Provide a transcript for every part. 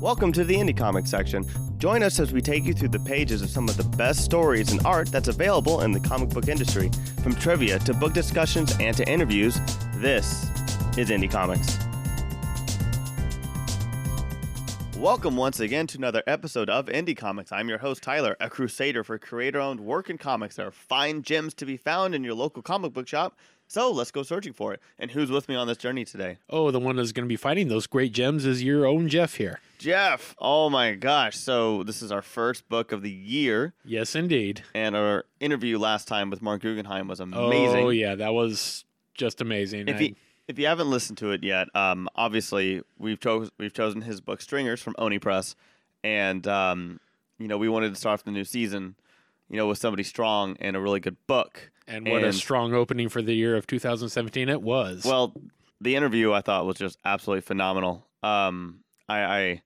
Welcome to the Indie Comics section. Join us as we take you through the pages of some of the best stories and art that's available in the comic book industry. From trivia to book discussions and to interviews, this is Indie Comics. Welcome once again to another episode of Indie Comics. I'm your host, Tyler, a crusader for creator owned work in comics. There are fine gems to be found in your local comic book shop, so let's go searching for it. And who's with me on this journey today? Oh, the one that's going to be fighting those great gems is your own Jeff here. Jeff. Oh my gosh. So, this is our first book of the year, Yes, indeed. and our interview last time with Mark Guggenheim was amazing. Oh, yeah, that was just amazing. If I- you if you haven't listened to it yet, um, obviously we've chose we've chosen his book Stringers from Oni Press, and um, you know we wanted to start off the new season, you know, with somebody strong and a really good book. and what a strong opening for the year of 2017 it was. Well, the interview I thought was just absolutely phenomenal. Um, I, I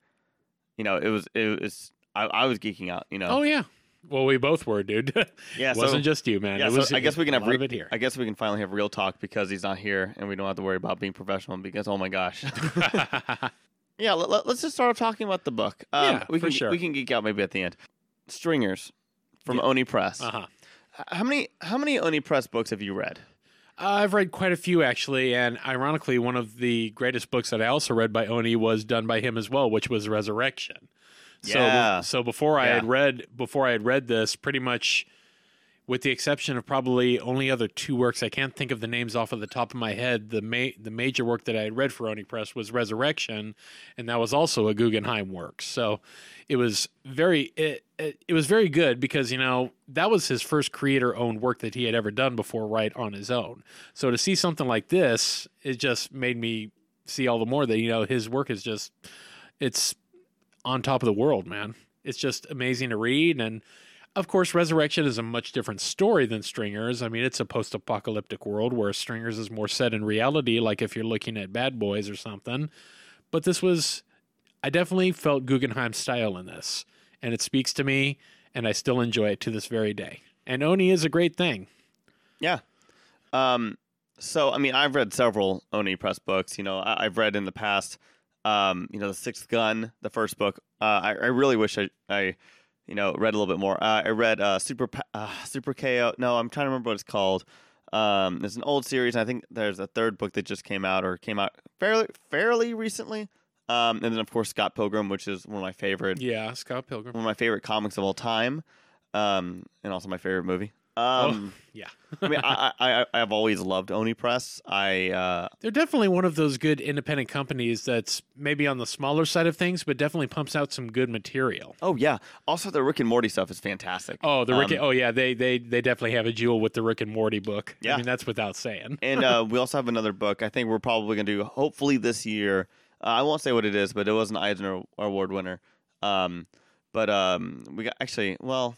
you know, it was it was I, I was geeking out. You know, oh, yeah. Well, we both were, dude. yeah. it wasn't just you, man. yeah. it so I guess we can have re- it here. I guess we can finally have real talk because he's not here, and we don't have to worry about being professional. Because oh my gosh. Yeah, let, us just start off talking about the book. Um, Yeah, we for can sure. we can geek out maybe at the end. Stringers from Yeah. Oni Press. uh-huh. How many how many Oni Press books have you read? I've read quite a few actually, and ironically, one of the greatest books that I also read by Oni was done by him as well, which was Resurrection. Yeah. So, so before I had read before I had read this, pretty much, with the exception of probably only other two works, I can't think of the names off of the top of my head. The ma- the major work that I had read for Oni Press was Resurrection, and that was also a Guggenheim work. So it was very it, it, it was very good because you know that was his first creator owned work that he had ever done before right on his own so to see something like this it just made me see all the more that you know his work is just it's on top of the world man it's just amazing to read and of course resurrection is a much different story than stringers i mean it's a post-apocalyptic world where stringers is more set in reality like if you're looking at bad boys or something but this was I definitely felt Guggenheim style in this, and it speaks to me, and I still enjoy it to this very day. And Oni is a great thing. Yeah. Um. So I mean, I've read several Oni Press books. You know, I, I've read in the past. Um. You know, the Sixth Gun, the first book. Uh. I, I really wish I I. You know, read a little bit more. Uh, I read uh, Super uh, Super KO. No, I'm trying to remember what it's called. Um, it's an old series. And I think there's a third book that just came out or came out fairly fairly recently. Um, and then of course Scott Pilgrim, which is one of my favorite Yeah, Scott Pilgrim. one of my favorite comics of all time, um, and also my favorite movie. Um, yeah. I mean, I, I I I've always loved Oni Press. I uh, They're definitely one of those good independent companies that's maybe on the smaller side of things, but definitely pumps out some good material. oh yeah. Also, the Rick and Morty stuff is fantastic. Oh, the Rick. Um, oh, yeah. They they they definitely have a jewel with the Rick and Morty book. Yeah. I mean that's without saying. and uh, we also have another book. I think we're probably gonna do hopefully this year. Uh, I won't say what it is, but it was an Eisner Award winner. Um, but um, we got actually well.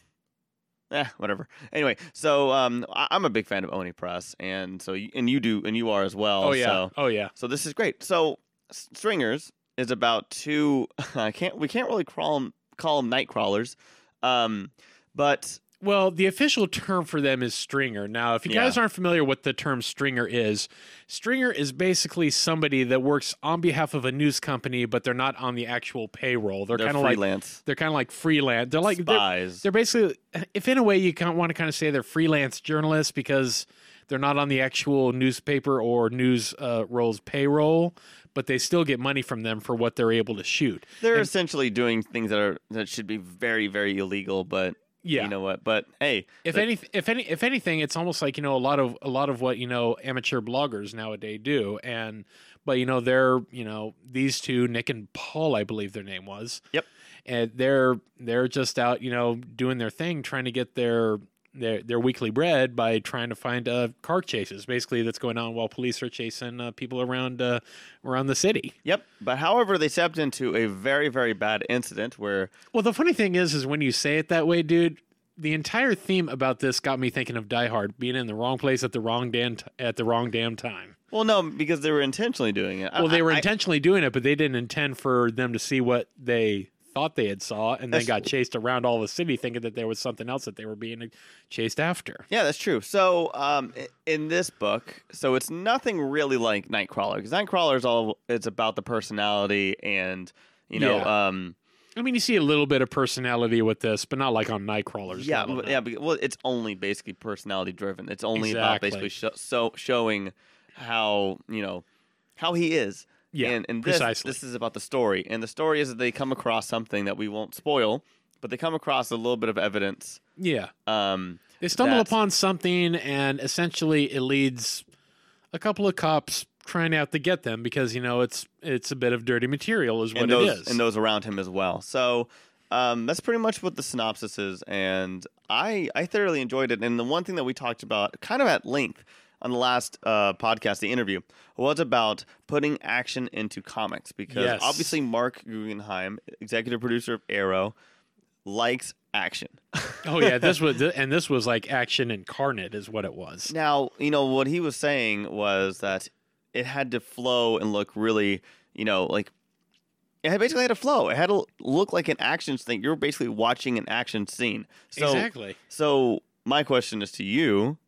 Eh, whatever. Anyway, so um, I, I'm a big fan of Oni Press, and so you, and you do, and you are as well. Oh yeah. So. Oh yeah. So this is great. So Stringers is about two. I can't. We can't really call them call them night crawlers, um, but Well, the official term for them is stringer. Now, if you Yeah. guys aren't familiar what the term stringer is, stringer is basically somebody that works on behalf of a news company, but they're not on the actual payroll. They're, they're kind of like freelance they're kind of like freelance. They're like they're, spies. they're basically, if in a way you want to kind of say they're freelance journalists because they're not on the actual newspaper or news uh, roles payroll, but they still get money from them for what they're able to shoot. They're and- essentially doing things that are that should be very very illegal, but Yeah. you know what? But hey, if any if any if anything it's almost like you know a lot of a lot of what you know amateur bloggers nowadays do and but you know they're you know these two nick and paul i believe their name was Yep. and they're they're just out you know doing their thing trying to get their their their weekly bread by trying to find uh, car chases basically that's going on while police are chasing uh, people around uh, around the city Yep. But however, they stepped into a very very bad incident where Well, the funny thing is, is when you say it that way, dude. The entire theme about this got me thinking of Die Hard, being in the wrong place at the wrong damn t- at the wrong damn time. well, no, because they were intentionally doing it. Well, they were I- I- intentionally doing it, but they didn't intend for them to see what they thought they had saw, and then got chased around all the city, thinking that there was something else that they were being chased after. Yeah, that's true. So, um, in this book, so it's nothing really like Nightcrawler because Nightcrawler is all it's about the personality and You know, Yeah. um, I mean, you see a little bit of personality with this, but not like on Nightcrawlers. yeah, level, yeah. But, well, it's only basically personality driven. It's only about basically sho- so showing how you know how he is. Yeah, and, and this precisely. this is about the story, and the story is that they come across something that we won't spoil, but they come across a little bit of evidence. yeah. Um, They stumble That's- upon something, and essentially it leads a couple of cops trying out to get them because you know it's it's a bit of dirty material, is what those it is. and those around him as well. So um, that's pretty much what the synopsis is, and I I thoroughly enjoyed it. And the one thing that we talked about, kind of at length on the last uh, podcast, the interview, was about putting action into comics because Yes. obviously Mark Guggenheim, executive producer of Arrow, likes action. oh yeah, this was and this was like action incarnate, is what it was. Now, you know, what he was saying was that it had to flow and look really, you know, like it had basically had to flow. It had to look like an action thing. You're basically watching an action scene. So, exactly. so my question is to you: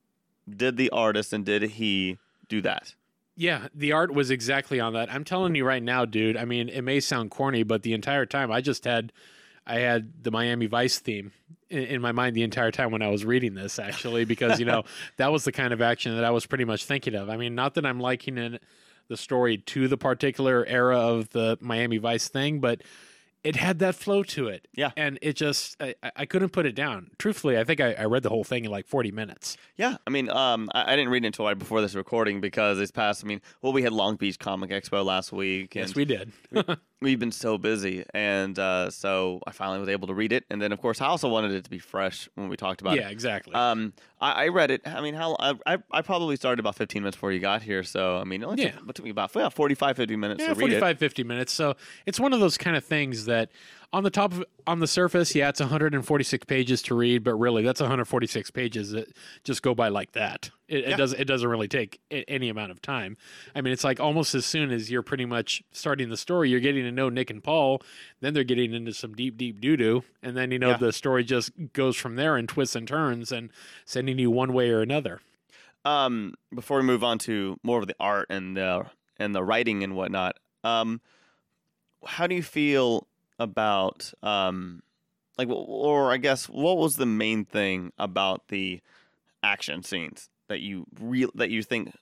Did the artist and did he do that? Yeah, the art was exactly on that. I'm telling you right now, dude. I mean, it may sound corny, but the entire time I just had, I had the Miami Vice theme in, in my mind the entire time when I was reading this, actually, because you know that was the kind of action that I was pretty much thinking of. I mean, not that I'm liking it, the story to the particular era of the Miami Vice thing, but it had that flow to it. Yeah. and it just I, I- couldn't put it down. Truthfully, I think I, I read the whole thing in like 40 minutes. Yeah, I mean, um, I, I didn't read it until right before this recording because it's past. I mean, well, we had Long Beach Comic Expo last week, and Yes, we did. we've been so busy, and uh, so I finally was able to read it. And then, of course, I also wanted it to be fresh when we talked about yeah, it. Yeah, exactly. Um, I, I read it. I mean, how I, I I probably started about 15 minutes before you got here, so I mean, it only Yeah. took, it took me about yeah, 45, 50 minutes Yeah, to read 45, it. 50 minutes. So it's one of those kind of things that on the top of on the surface, yeah, it's 146 pages to read, but really that's 146 pages that just go by like that. It, Yeah. it doesn't it doesn't really take any amount of time. I mean, it's like almost as soon as you're pretty much starting the story, you're getting to know Nick and Paul, then they're getting into some deep, deep doo doo, and then you know Yeah. the story just goes from there and twists and turns and sending you one way or another. Um, before we move on to more of the art and the and the writing and whatnot, um, how do you feel about um, like, or I guess, what was the main thing about the action scenes that you real that you think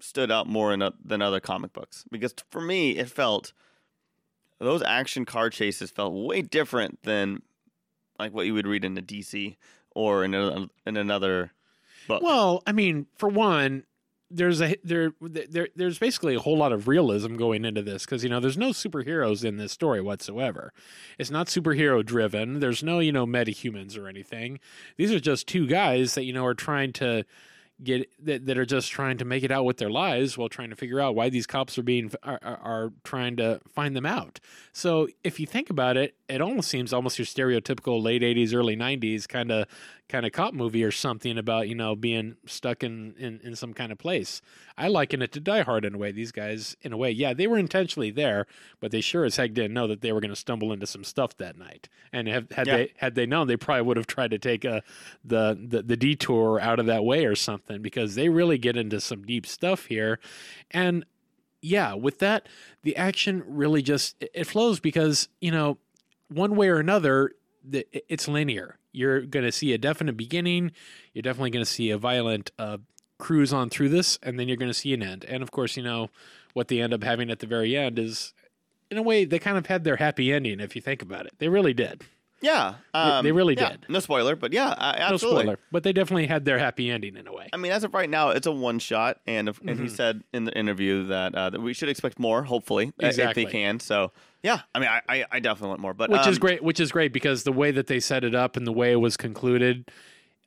stood out more a, than other comic books? Because for me, it felt those action car chases felt way different than like what you would read in a DC or in a, in another book. Well, I mean, for one, there's a there there there's basically a whole lot of realism going into this because you know there's no superheroes in this story whatsoever. It's not superhero driven. There's no you know metahumans or anything. These are just two guys that you know are trying to get that, that are just trying to make it out with their lives while trying to figure out why these cops are being are, are, are trying to find them out. So if you think about it, it almost seems almost your stereotypical late '80s, early '90s kind of kind of cop movie or something about you know being stuck in, in in some kind of place. I liken it to Die Hard in a way. These guys, in a way, yeah, they were intentionally there, but they sure as heck didn't know that they were going to stumble into some stuff that night. And have, had Yeah. they had they known, they probably would have tried to take a the, the the detour out of that way or something because they really get into some deep stuff here, and yeah, with that, the action really just it- it flows because you know one way or another, it's linear. You're going to see a definite beginning. You're definitely going to see a violent uh, cruise on through this, and then you're going to see an end. And of course, you know what they end up having at the very end is, in a way, they kind of had their happy ending. If you think about it, they really did. Yeah, um, they really yeah, did. No spoiler, but yeah, uh, No absolutely. spoiler, but they definitely had their happy ending in a way. I mean, as of right now, it's a one shot, and and he Mhm. said in the interview that uh, that we should expect more, hopefully, uh, Exactly. if they can. So yeah, I mean, I, I, I definitely want more, but which is um, great which is great because the way that they set it up and the way it was concluded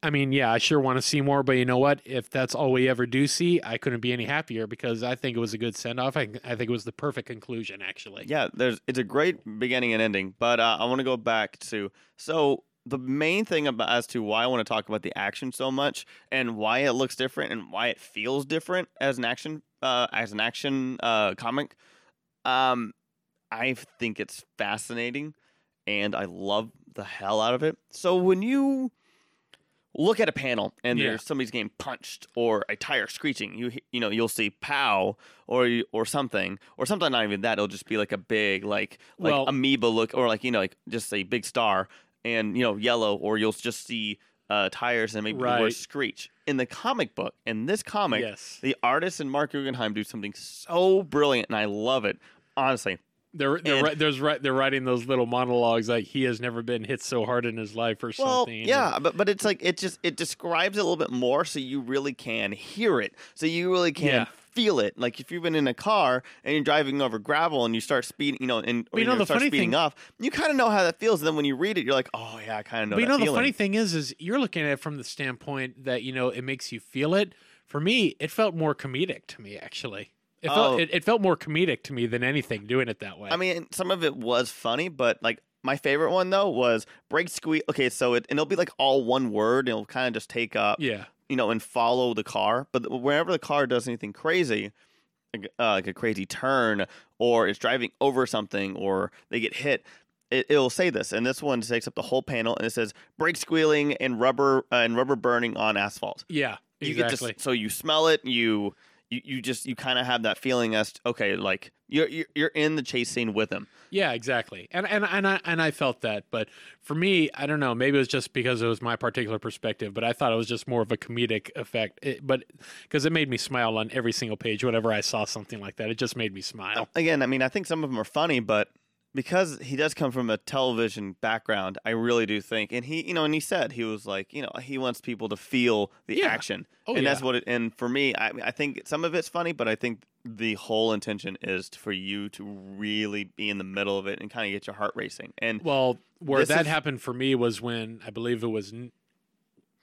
i mean yeah i sure want to see more but you know what if that's all we ever do see i couldn't be any happier because i think it was a good send-off i, I think it was the perfect conclusion actually Yeah, there's it's a great beginning and ending, but uh, I want to go back to so the main thing about as to why I want to talk about the action so much and why it looks different and why it feels different as an action uh, as an action uh, comic. Um, I think it's fascinating, and I love the hell out of it. So when you look at a panel and Yeah. there's somebody's getting punched or a tire screeching. You you know you'll see pow or or something or sometimes not even that. It'll just be like a big like like Well- amoeba look or like you know like just a big star and you know yellow or you'll just see uh, tires and maybe the word screech in the comic book. In this comic, Yes. the artist and Mark Guggenheim do something so brilliant and I love it. Honestly, They're they're, And- there's ri- they're writing those little monologues like he has never been hit so hard in his life or Well, something. yeah, but but it's like it just it describes it a little bit more, so you really can hear it, so you really can Yeah. feel it. Like if you've been in a car and you're driving over gravel and you start speeding, you know, and you know, start funny speeding thing- up, you kind of know how that feels. And then when you read it, you're like, oh yeah, I kind of know. But you know, the funny thing is, is you're looking at it from the standpoint that you know it makes you feel it. For me, it felt more comedic to me. Actually, it Oh. felt it, it felt more comedic to me than anything doing it that way. I mean, some of it was funny, but like my favorite one though was brake squeak. Okay, so it and it'll be like all one word. And it'll kind of just take up. yeah, you know, and follow the car. But whenever the car does anything crazy, like, uh, like a crazy turn, or it's driving over something, or they get hit, it, it'll say this. And this one takes up the whole panel, and it says brake squealing and rubber uh, and rubber burning on asphalt. yeah, You exactly. get to, so you smell it, you. You, you just you kind of have that feeling as okay like you're, you're you're in the chase scene with him Yeah, exactly. And and and I and I felt that, but for me, I don't know. Maybe it was just because it was my particular perspective, but I thought it was just more of a comedic effect. It, but because it made me smile on every single page whenever I saw something like that, it just made me smile. again, I mean, I think some of them are funny, but because he does come from a television background, I really do think, and he, you know, and he said he was like, you know, he wants people to feel the Yeah. action, Oh, and that's what it. And for me, I, I think some of it's funny, but I think the whole intention is for you to really be in the middle of it and kind of get your heart racing. And Well, where that is- happened for me was when I believe it was,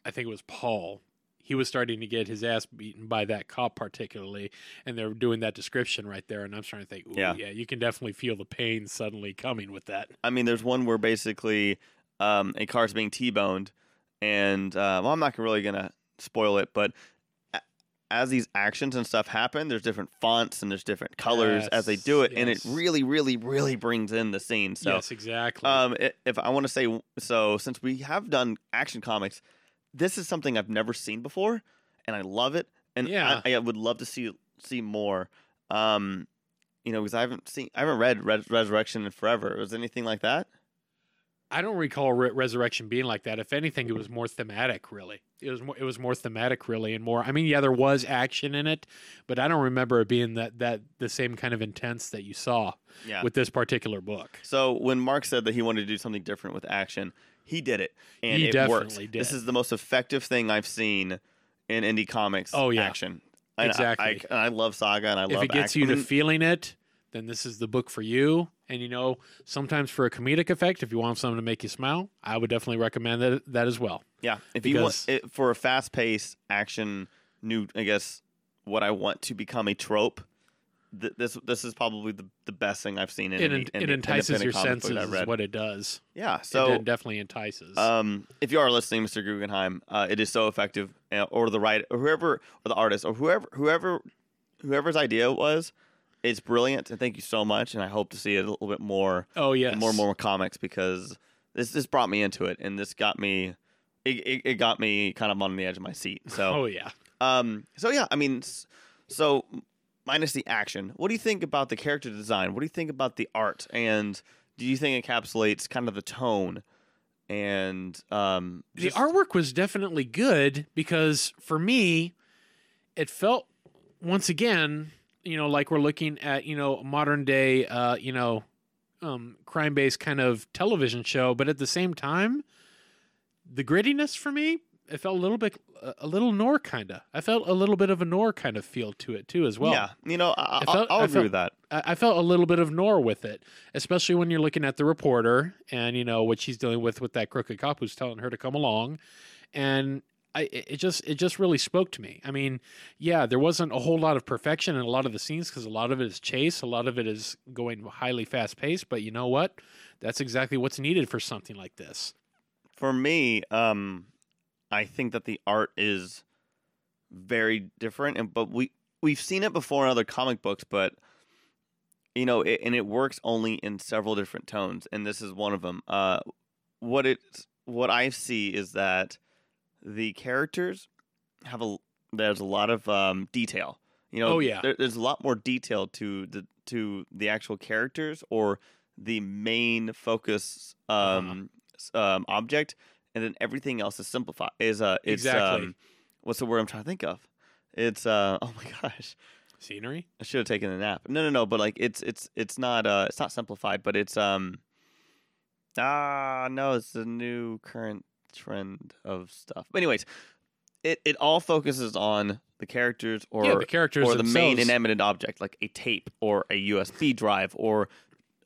I think it was Paul. He was starting to get his ass beaten by that cop, particularly, and they're doing that description right there. And I'm starting to think, Ooh, Yeah. yeah, you can definitely feel the pain suddenly coming with that. I mean, there's one where basically um, a car's being T-boned, and uh, well, I'm not really gonna spoil it, but as these actions and stuff happen, there's different fonts and there's different colors as they do it, and it really, really, really brings in the scene. So, yes, exactly. um, if I want to say so, since we have done action comics, this is something I've never seen before, and I love it, and Yeah. I, I would love to see see more. Um, you know, because I haven't seen, I haven't read Res- Resurrection in forever. Was anything like that? I don't recall Re- Resurrection being like that. If anything, it was more thematic. Really, it was more. It was more thematic, really, and more. I mean, yeah, there was action in it, but I don't remember it being that that the same kind of intense that you saw Yeah. with this particular book. So when Mark said that he wanted to do something different with action, he did it, and He it definitely did. This is the most effective thing I've seen in indie comics. Oh, yeah. action. And I- Exactly. I, and I love Saga, and I love. It. If it gets action. you to feeling it, then this is the book for you. And you know, sometimes for a comedic effect, if you want something to make you smile, I would definitely recommend that that as well. yeah. If you want it, for a fast-paced action, new, I guess what I want to become a trope. Th- this this is probably the, the best thing I've seen in It, any, it entices your senses, is what it does. Yeah. So de- definitely entices. Um, if you are listening, Mr. Guggenheim, uh, it is so effective, uh, or the right, or whoever, or the artist, or whoever, whoever, whoever's idea it was, it's brilliant, and thank you so much. And I hope to see it a little bit more, oh yes, more, and more comics because this this brought me into it, and this got me, it, it, it got me kind of on the edge of my seat. So, Oh yeah. um, so yeah, I mean, so minus the action, what do you think about the character design? What do you think about the art? And do you think it encapsulates kind of the tone? And um, the artwork was definitely good because for me it felt once again you know like we're looking at you know modern day uh you know um crime based kind of television show but at the same time the grittiness for me it felt a little bit a little noir kind of i felt a little bit of a noir kind of feel to it too as well yeah, you know, I, I I'll, felt- I'll I agree felt- with that. I I felt a little bit of Noir with it, especially when you're looking at the reporter and you know what she's dealing with with that crooked cop who's telling her to come along, and I it just it just really spoke to me. I mean, yeah, there wasn't a whole lot of perfection in a lot of the scenes because a lot of it is chase, a lot of it is going highly fast paced. But you know what? That's exactly what's needed for something like this. For me, um, I think that the art is very different, and but we we've seen it before in other comic books, but you know, it, and it works only in several different tones, and this is one of them. Uh, what it what I see is that the characters have a there's a lot of um, detail. You know, Oh, yeah. there, there's a lot more detail to the to the actual characters or the main focus Uh-huh. um, um, object, and then everything else is simplified. Is uh, it's Exactly. um, what's the word I'm trying to think of? It's uh, oh my gosh, Scenery. I should have taken a nap. No, no, no. But like, it's it's it's not uh, it's not simplified, but it's um, ah, no, it's the new current trend of stuff. But anyways, it it all focuses on the characters or yeah, the characters or the main themselves- inanimate object, like a tape or a USB drive or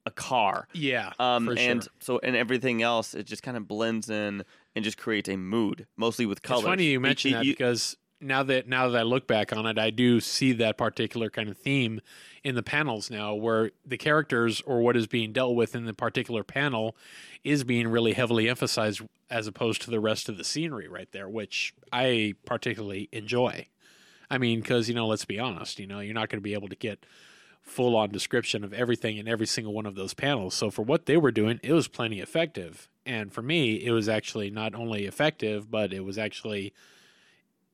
a car. Yeah, Um, and sure. so and everything else, it just kind of blends in and just creates a mood, mostly with colors. It's funny you mention it- that you- because now that now that I look back on it, I do see that particular kind of theme in the panels now, where the characters or what is being dealt with in the particular panel is being really heavily emphasized as opposed to the rest of the scenery right there, which I particularly enjoy. I mean, because you know, let's be honest, you know, you're not going to be able to get full on description of everything in every single one of those panels. So for what they were doing, it was plenty effective. And for me, it was actually not only effective, but it was actually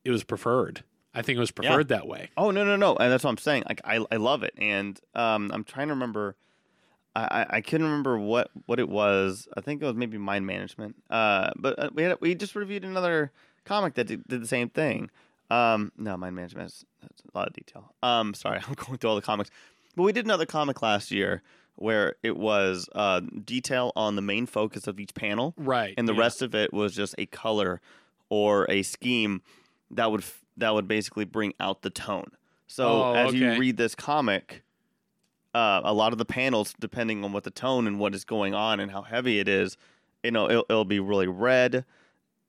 it was preferred. I think it was preferred that way. Oh no no no, and that's what I'm saying. Like I I love it, and um, I'm trying to remember. I, I I couldn't remember what what it was. I think it was maybe mind management. Uh, but uh, we had we just reviewed another comic that did, did the same thing. Um, no, mind management is that's a lot of detail. Um, sorry, I'm going through all the comics. But we did another comic last year where it was uh detail on the main focus of each panel, Right. and the yeah. rest of it was just a color or a scheme that would f- that would basically bring out the tone. So Oh, as you read this comic, uh, a lot of the panels, depending on what the tone and what is going on and how heavy it is, you know, it'll, it'll be really red,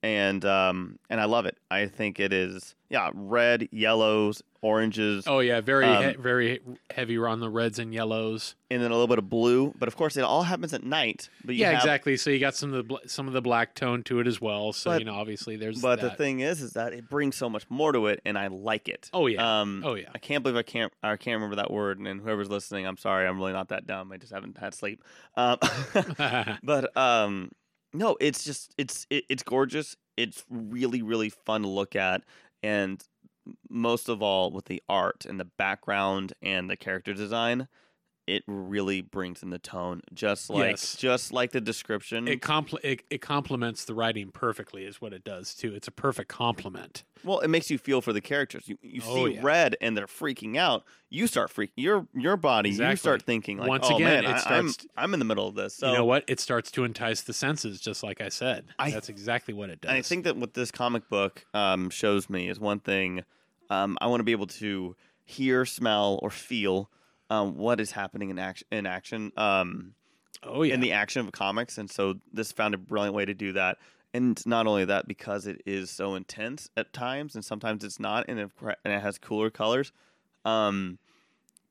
and um, and I love it. I think it is yeah, red, yellows, oranges, Oh yeah, very Um, he- very heavy on the reds and yellows. and then a little bit of blue. But of course, it all happens at night. But you Yeah, have, exactly. So you got some of the bl- some of the black tone to it as well. So But- you know, obviously there's But the thing is, is that it brings so much more to it, and I like it. Oh, yeah. Um, Oh, yeah. I can't believe I can't. I can't remember that word. And whoever's listening, I'm sorry. I'm really not that dumb. I just haven't had sleep. Um, but um, no, it's just it's it, it's gorgeous. It's really really fun to look at, and most of all with the art and the background and the character design. It really brings in the tone, just like Yes. just like the description. it, compl- it it complements the writing perfectly, is what it does too. It's a perfect compliment. Well, it makes you feel for the characters. You you Oh, see yeah. red and they're freaking out. You start freaking your your body. You start thinking like, Once oh again, man, it I, am I'm in the middle of this. So you know what? It starts to entice the senses, just like I said. I- That's exactly what it does. and I think that what this comic book um, shows me is one thing. Um, I want to be able to hear, smell, or feel um, what is happening in action. In action. Um, oh yeah, in the action of comics, and so this found a brilliant way to do that. And not only that, because it is so intense at times, and sometimes it's not, and it, and it has cooler colors. Um,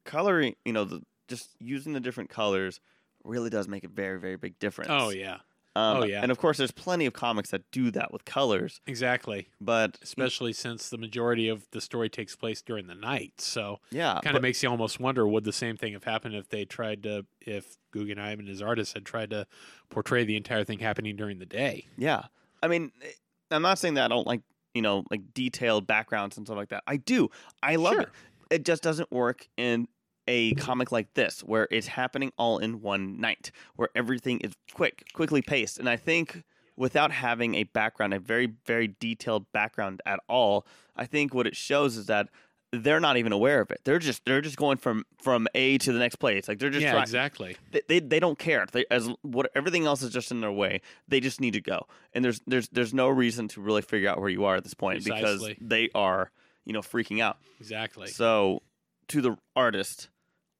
coloring, you know, the, just using the different colors really does make a very, very big difference. oh yeah, um, oh, yeah. And of course, there's plenty of comics that do that with colors, exactly. but Especially since the majority of the story takes place during the night, so yeah, kind of makes you almost wonder would the same thing have happened if they tried to if Guggenheim and his artists had tried to portray the entire thing happening during the day. Yeah. I mean, eh, I'm not saying that I don't like, you know, like detailed backgrounds and stuff like that. I do. I love it. It just doesn't work in a comic like this where it's happening all in one night, where everything is quick, quickly paced. And I think without having a background, a very, very detailed background at all, I think what it shows is that they're not even aware of it. They're just they're just going from from A to the next place. Like they're just yeah, trying, exactly. they, they they don't care. They as what everything else is just in their way. They just need to go. And there's there's there's no reason to really figure out where you are at this point Precisely. because they are, you know, freaking out. Exactly. So to the artist,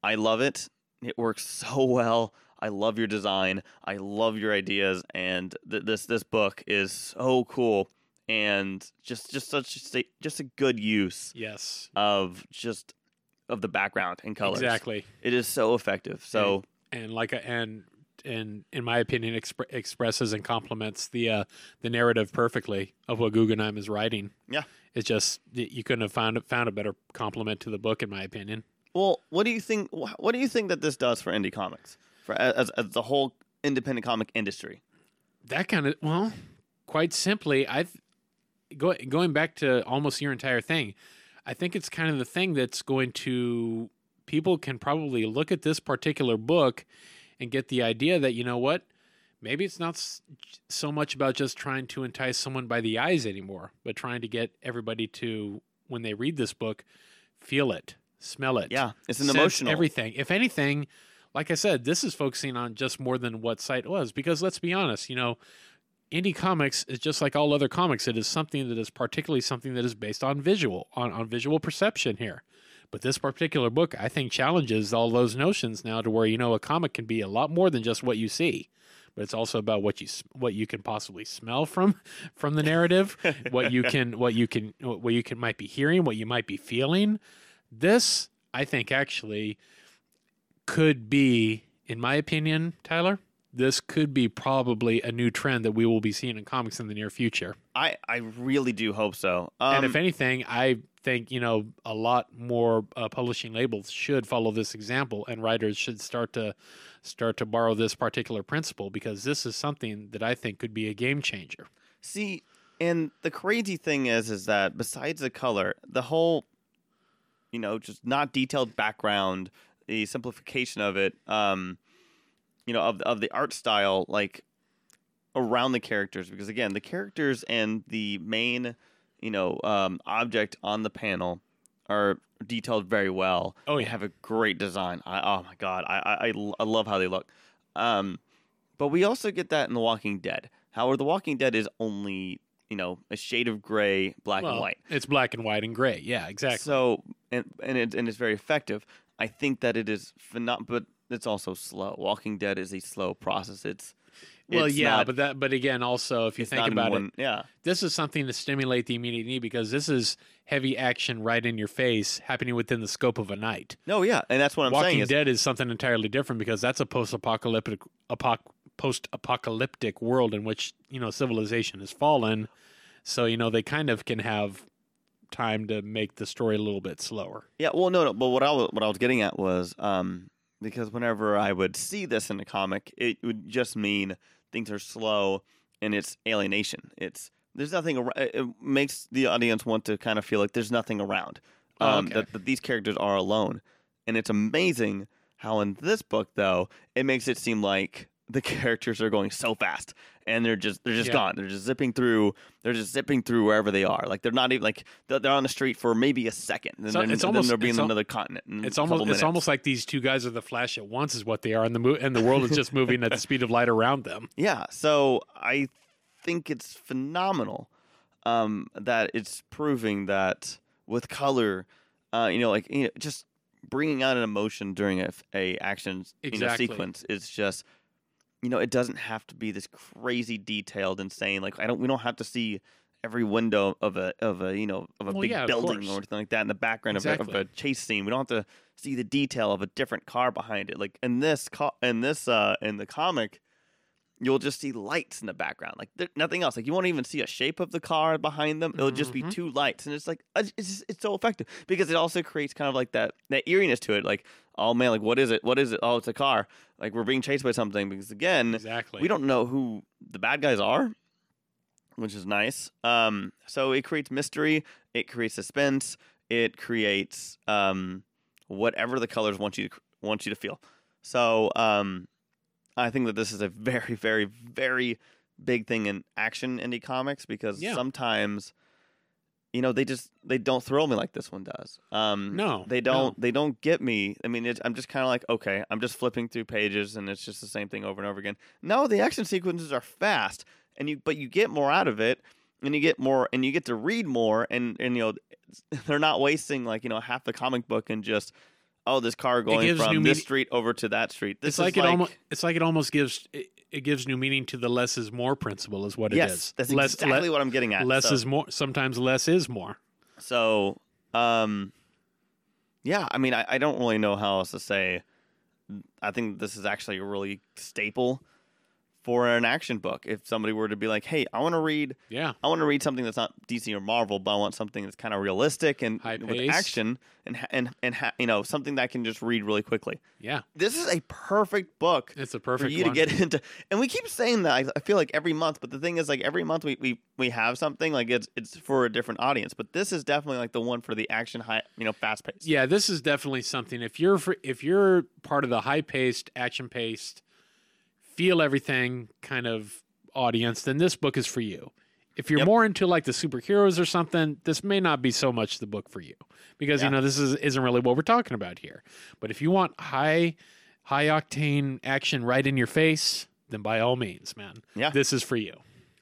I love it. It works so well. I love your design. I love your ideas and th- this this book is so cool and just just such a, just a good use yes. of just of the background and colors. Exactly. It is so effective. So and like a, and and in my opinion expre- expresses and complements the uh, the narrative perfectly of what Guggenheim is writing. Yeah. It's just you couldn't have found found a better complement to the book in my opinion. Well, what do you think? What do you think that this does for indie comics, for as, as the whole independent comic industry? That kind of well, quite simply, I go, going back to almost your entire thing, I think it's kind of the thing that's going to people can probably look at this particular book and get the idea that you know what maybe it's not so much about just trying to entice someone by the eyes anymore but trying to get everybody to when they read this book feel it smell it. Yeah, it's an sense emotional. everything. If anything like i said this is focusing on just more than what sight was because let's be honest you know indie comics is just like all other comics. It is something that is particularly something that is based on visual on, on visual perception here. But this particular book i think challenges all those notions now to where you know a comic can be a lot more than just what you see but it's also about what you what you can possibly smell from from the narrative what you can what you can what you can might be hearing what you might be feeling this i think actually could be in my opinion tyler this could be probably a new trend that we will be seeing in comics in the near future I I really do hope so. Um, and if anything i think you know a lot more uh, publishing labels should follow this example and writers should start to start to borrow this particular principle because this is something that i think could be a game changer See, and the crazy thing is, is that besides the color, the whole, you know, just not detailed background, the simplification of it, um, you know, of of the art style, like around the characters, because again, the characters and the main, you know, um, object on the panel are detailed very well. Oh, They yeah. have a great design. I, oh my god, I, I I love how they look. Um, but we also get that in The Walking Dead. However, The Walking Dead is only you know a shade of gray, black and white. it's black and white and gray yeah exactly So and and it, and it's very effective. I think that it is phenom- but it's also slow. Walking Dead is a slow process. It's well it's yeah not- but that but again also if you think about it yeah, this is something to stimulate the immediate need because this is heavy action right in your face happening within the scope of a night. no, yeah, and that's what I'm Walking saying. Is, Dead is something entirely different because that's a post-apocalyptic apoc- post-apocalyptic world in which you know civilization has fallen. So you know they kind of can have time to make the story a little bit slower. Yeah, well, no, no. But what I was, what I was getting at was um, because whenever I would see this in a comic, it would just mean things are slow and it's alienation. It's there's nothing. it makes the audience want to kind of feel like there's nothing around. Oh, Um, okay. that, that these characters are alone, and it's amazing how in this book though it makes it seem like the characters are going so fast and they're just they're just Yeah. gone they're just zipping through they're just zipping through wherever they are like they're not even like they're, they're on the street for maybe a second and So then, it's then almost- they'll be it's in al- another continent in It's almost it's almost like these two guys are the Flash at once is what they are, and the mo- and the world is just moving at the speed of light around them. yeah so i think it's phenomenal um, that it's proving that with color uh, you know like you know, just bringing out an emotion during a, a action you know, sequence is just you know it doesn't have to be this crazy detailed and saying like i don't we don't have to see every window of a of a you know of a Well, big yeah, of building course. or anything like that in the background of, a, of a chase scene. We don't have to see the detail of a different car behind it. Like in this co- in this uh in the comic you'll just see lights in the background like there, nothing else like you won't even see a shape of the car behind them it'll just be Mhm. two lights and it's like uh, it's just, it's so effective because it also creates kind of like that that eeriness to it like oh man like what is it what is it oh it's a car like we're being chased by something because again Exactly. we don't know who the bad guys are which is nice um so it creates mystery it creates suspense it creates um whatever the colors want you to want you to feel so um i think that this is a very very very big thing in action indie comics because Yeah. sometimes you know they just they don't thrill me like this one does. Um No, they don't they don't get me. I mean it's, i'm just kind of like okay i'm just flipping through pages and it's just the same thing over and over again. No the action sequences are fast and you but you get more out of it and you get more and you get to read more and and you know they're not wasting like you know half the comic book and just oh this car going from this meaning- street over to that street this it's is like, it almost it's like it almost gives it, it gives new meaning to the less is more principle is what it yes is. that's less exactly le- what i'm getting at less So- is more. Sometimes less is more. So, um, yeah, I mean, I, I don't really know how else to say. I think this is actually a really staple for an action book. If somebody were to be like, "Hey, I want to read Yeah. I want to read something that's not DC or Marvel, but I want something that's kind of realistic and with action and and and ha- you know something that I can just read really quickly. Yeah. This is a perfect book It's a perfect for you one. to get into. And we keep saying that. I, I feel like every month, but the thing is, like every month we, we we have something like it's it's for a different audience. But this is definitely like the one for the action high, you know, fast paced. Yeah, this is definitely something. If you're for, if you're part of the high paced, action paced, feel everything kind of audience, then this book is for you. If you're Yep. more into like the superheroes or something, this may not be so much the book for you because Yeah. you know this is isn't really what we're talking about here. But if you want high high octane action right in your face, then by all means, man, Yeah. this is for you.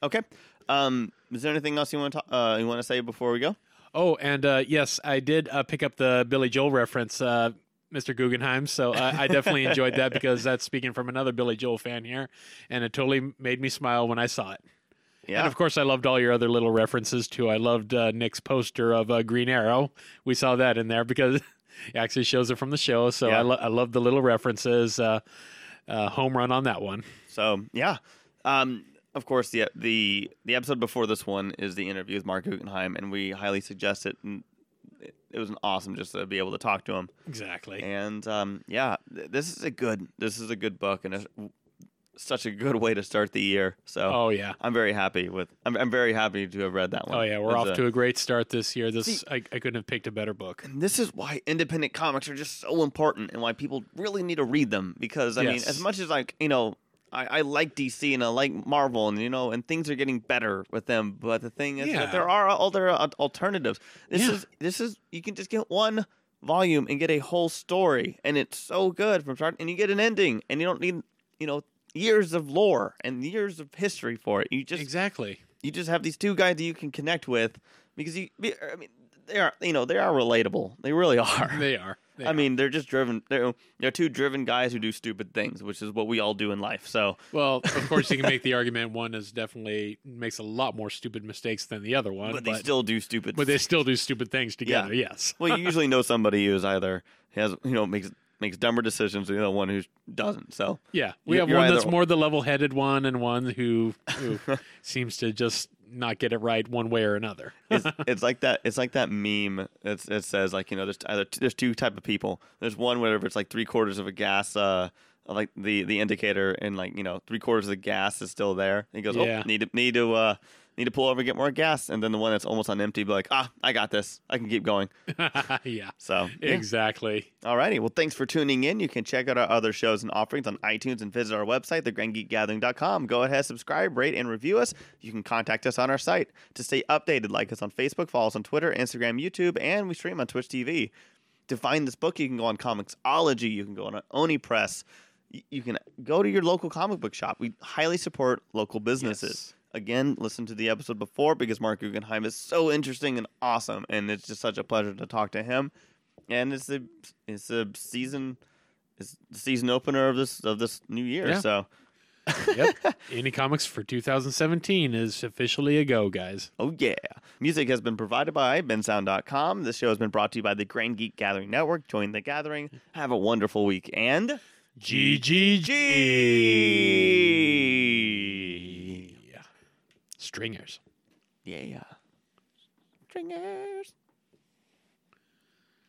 Okay. Um, is there anything else you want to uh, you want to say before we go? Oh, and uh, yes, I did uh, pick up the Billy Joel reference, uh, Mr. Guggenheim. So uh, I definitely enjoyed that because that's speaking from another Billy Joel fan here, and it totally made me smile when I saw it. Yeah. And of course, I loved all your other little references too. I loved uh, Nick's poster of uh, Green Arrow. We saw that in there because it actually shows it from the show. So Yeah. I, lo- I love the little references. Uh, uh, home run on that one. So yeah, um, of course the the the episode before this one is the interview with Mark Guggenheim, and we highly suggest it. And it, was an awesome just to be able to talk to him. Exactly. And um, yeah, th- this is a good this is a good book, and such a good way to start the year. So Oh yeah. I'm very happy with. I'm, I'm very happy to have read that one. Oh yeah. We're It's off a- to a great start this year. This See- I, I couldn't have picked a better book. And this is why independent comics are just so important and why people really need to read them. Because I mean, as much as like you know, I, I like DC and I like Marvel and you know, and things are getting better with them. But the thing is Yeah. that there are other uh, alternatives. This Yeah. is this is you can just get one volume and get a whole story, and it's so good from start, and you get an ending, and you don't need you know years of lore and years of history for it. You just Exactly. you just have these two guys that you can connect with because you I mean they are you know they are relatable. They really are. They are. They I are. mean, they're just driven. They're they're two driven guys who do stupid things, which is what we all do in life. So well, of course, you can make the argument one is definitely makes a lot more stupid mistakes than the other one, but they still do stupid. but they still do stupid things together. Yes. well, you usually know somebody who's either has you know makes makes dumber decisions than the other one who doesn't. So Yeah, we have one that's more the level-headed one, and one who, who seems to just not get it right one way or another. it's, it's like that. It's like that meme. It's, it says like you know there's either there's two type of people. There's one wherever it's like three quarters of a gas. Uh, like the the indicator and like you know three quarters of the gas is still there. He goes, Yeah. oh, need to need to uh, need to pull over and get more gas. And then the one that's almost on empty, be like, ah, I got this. I can keep going. yeah, So yeah. exactly. Alrighty. Well, thanks for tuning in. You can check out our other shows and offerings on iTunes and visit our website, thegrandgeekgathering.com. Go ahead, subscribe, rate, and review us. You can contact us on our site. To stay updated, like us on Facebook, follow us on Twitter, Instagram, YouTube, and we stream on Twitch TV. To find this book, you can go on ComiXology. You can go on Oni Press. You can go to your local comic book shop. We highly support local businesses. Again, listen to the episode before because Mark Guggenheim is so interesting and awesome, and it's just such a pleasure to talk to him. And it's the it's the season it's the season opener of this of this new year. Yeah. So Yep. Indie comics for 2017 is officially a go, guys. oh yeah. Music has been provided by bensound.com. This show has been brought to you by the Grand Geek Gathering Network. Join the gathering. Have a wonderful week and GGG. Stringers. Yeah. Stringers.